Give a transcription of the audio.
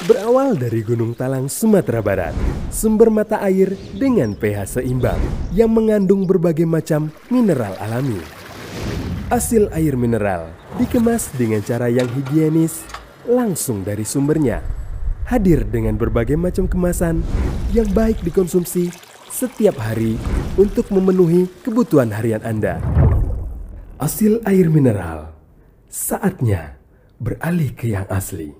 Berawal dari Gunung Talang, Sumatera Barat, sumber mata air dengan pH seimbang yang mengandung berbagai macam mineral alami. Hasil air mineral dikemas dengan cara yang higienis langsung dari sumbernya. Hadir dengan berbagai macam kemasan yang baik dikonsumsi setiap hari untuk memenuhi kebutuhan harian Anda. Hasil air mineral saatnya beralih ke yang asli.